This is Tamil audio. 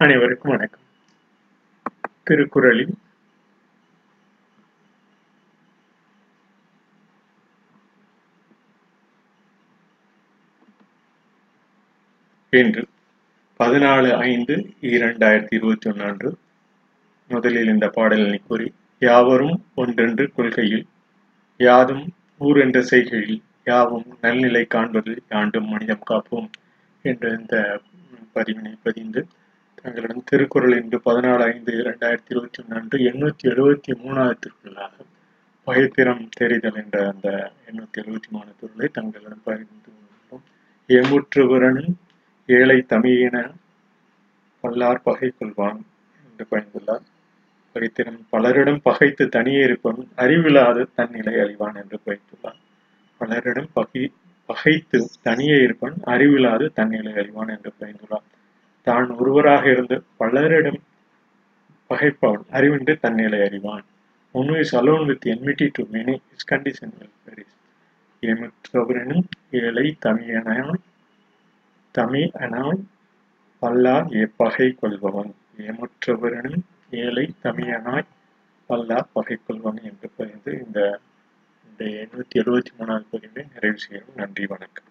அனைவருக்கும் வணக்கம். திருக்குறளில் இன்று பதினாலு ஐந்து இரண்டாயிரத்தி இருபத்தி ஒன்று அன்று முதலில் இந்த பாடலினை கூறி யாவரும் ஒன்றென்று கொள்கையில் யாதும் ஊரென்ற செய்கையில் யாவும் நல்நிலை காண்பது யாண்டும் மனிதம் காப்போம் என்ற இந்த பதிவினை பதிந்து தங்களிடம் திருக்குறள் இன்று பதினாலு ஐந்து இரண்டாயிரத்தி இருபத்தி ஒன்று அன்று எண்ணூற்றி எழுபத்தி மூணாவது திருக்குறளாக பயத்திறம் தெரிதல் என்ற அந்த எண்ணூற்றி எழுபத்தி மூணு திருளை தங்களிடம் பகிர்ந்து கொண்டோம் ஏமுற்றுவரனும் ஏழை தமிழின பல்லார் பகை கொள்வான் என்று பயந்துள்ளார் பகைத்திறம் பலரிடம் பகைத்து தனியே இருப்பவன் அறிவில்லாது தன்னிலை அழிவான் என்று பயந்துள்ளார் பலரிடம் பகை பகைத்து தனியே இருப்பன் அறிவில்லாது தன்னிலை அறிவான் என்று பயந்துள்ளார் தான் ஒருவராக இருந்து பலரிடம் பகைப்பவன் அறிவின்றி தன்னிலை அறிவான். One is alone with enmity to many is condition will perish ஏழை தமிழனாய் தமிழ் அனாய் பல்லார் எப்பகை கொள்பவன். ஏமுற்றவரனும் ஏழை தமிழனாய் பல்லார் பகை கொள்வன் என்று பகிர்ந்து இந்த இந்த எண்ணூற்றி எழுபத்தி மூணாவது பதிவை நிறைவு செய்யவும் நன்றி வணக்கம்.